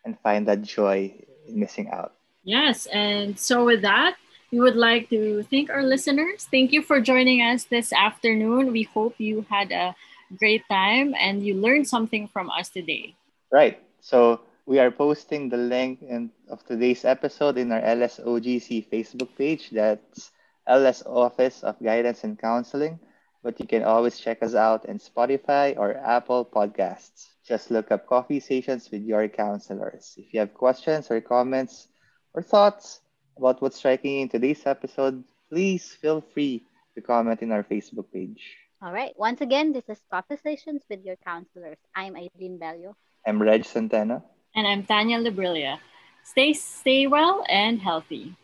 and find that joy in missing out. Yes. And so, with that, we would like to thank our listeners. Thank you for joining us this afternoon. We hope you had a great time and you learned something from us today. Right. So we are posting the link in, of today's episode in our LSOGC Facebook page. That's LS Office of Guidance and Counseling. But you can always check us out in Spotify or Apple Podcasts. Just look up Coffee Sessions with your counselors. If you have questions or comments or thoughts about what's striking in today's episode, please feel free to comment in our Facebook page. All right. Once again, this is Conversations with your counselors. I'm Irene Bello. I'm Reg Santana. And I'm Tanya Librilia. Stay stay well and healthy.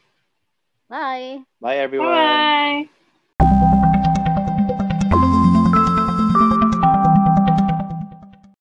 Bye. Bye everyone. Bye.